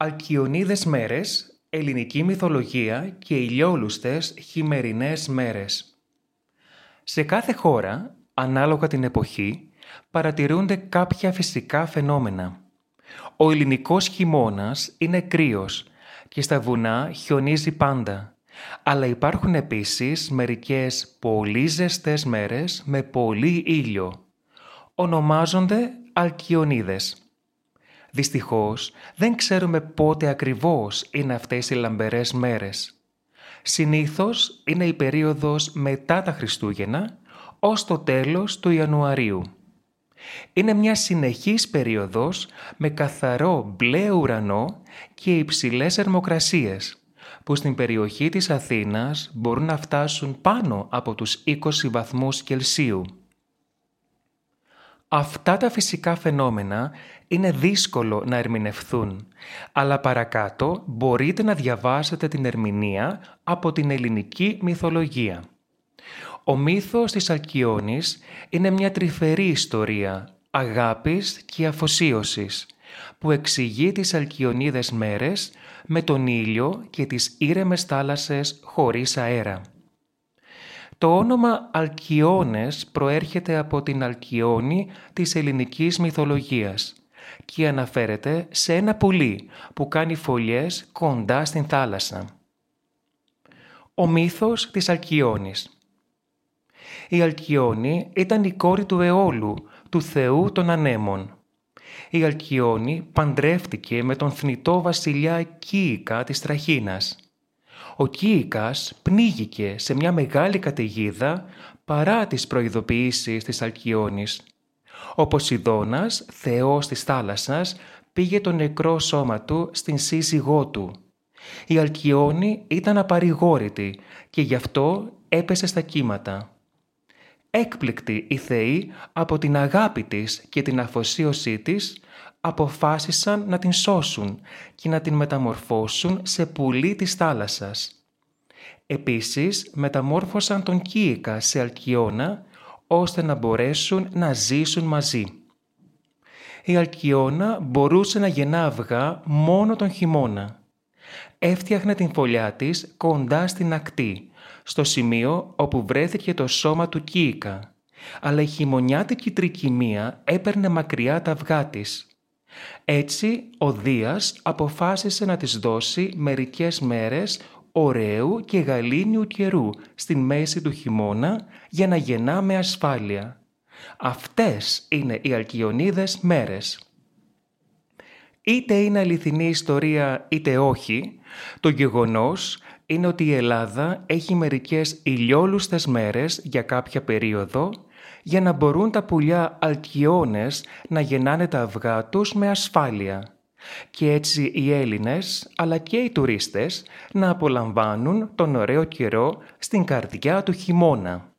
Αλκιονίδες μέρες, ελληνική μυθολογία και ηλιόλουστες χειμερινές μέρες. Σε κάθε χώρα, ανάλογα την εποχή, παρατηρούνται κάποια φυσικά φαινόμενα. Ο ελληνικός χειμώνας είναι κρύος και στα βουνά χιονίζει πάντα. Αλλά υπάρχουν επίσης μερικές πολύ ζεστές μέρες με πολύ ήλιο. Ονομάζονται Αλκιονίδες. Δυστυχώς, δεν ξέρουμε πότε ακριβώς είναι αυτές οι λαμπερές μέρες. Συνήθως είναι η περίοδος μετά τα Χριστούγεννα ως το τέλος του Ιανουαρίου. Είναι μια συνεχής περίοδος με καθαρό μπλε ουρανό και υψηλές θερμοκρασίες που στην περιοχή της Αθήνας μπορούν να φτάσουν πάνω από τους 20 βαθμούς Κελσίου. Αυτά τα φυσικά φαινόμενα είναι δύσκολο να ερμηνευθούν, αλλά παρακάτω μπορείτε να διαβάσετε την ερμηνεία από την ελληνική μυθολογία. Ο μύθος της Αλκιόνης είναι μια τρυφερή ιστορία αγάπης και αφοσίωσης, που εξηγεί τις Αλκιονίδες μέρες με τον ήλιο και τις ήρεμες θάλασσες χωρίς αέρα. Το όνομα Αλκιόνες προέρχεται από την Αλκιόνη της ελληνικής μυθολογίας και αναφέρεται σε ένα πουλί που κάνει φωλιές κοντά στην θάλασσα. Ο μύθος της Αλκιόνης Η Αλκιόνη ήταν η κόρη του Αιώλου, του θεού των ανέμων. Η Αλκιόνη παντρεύτηκε με τον θνητό βασιλιά Κίικα της Τραχίνας ο Κίικας πνίγηκε σε μια μεγάλη καταιγίδα παρά τις προειδοποιήσεις της Αλκιόνης. Ο Ποσειδώνας, θεός της θάλασσας, πήγε το νεκρό σώμα του στην σύζυγό του. Η Αλκιόνη ήταν απαρηγόρητη και γι' αυτό έπεσε στα κύματα. Έκπληκτη η θεή από την αγάπη της και την αφοσίωσή της, αποφάσισαν να την σώσουν και να την μεταμορφώσουν σε πουλί της θάλασσας. Επίσης, μεταμόρφωσαν τον Κίικα σε Αλκιώνα, ώστε να μπορέσουν να ζήσουν μαζί. Η Αλκιώνα μπορούσε να γεννά αυγά μόνο τον χειμώνα. Έφτιαχνε την φωλιά της κοντά στην ακτή, στο σημείο όπου βρέθηκε το σώμα του Κίικα, αλλά η χειμωνιάτικη τρικυμία έπαιρνε μακριά τα αυγά της. Έτσι, ο Δίας αποφάσισε να της δώσει μερικές μέρες ωραίου και γαλήνιου καιρού στην μέση του χειμώνα για να γεννά με ασφάλεια. Αυτές είναι οι Αλκιονίδες μέρες. Είτε είναι αληθινή ιστορία είτε όχι, το γεγονός είναι ότι η Ελλάδα έχει μερικές ηλιόλουστες μέρες για κάποια περίοδο για να μπορούν τα πουλιά αλκιόνες να γεννάνε τα αυγά τους με ασφάλεια και έτσι οι Έλληνες αλλά και οι τουρίστες να απολαμβάνουν τον ωραίο καιρό στην καρδιά του χειμώνα.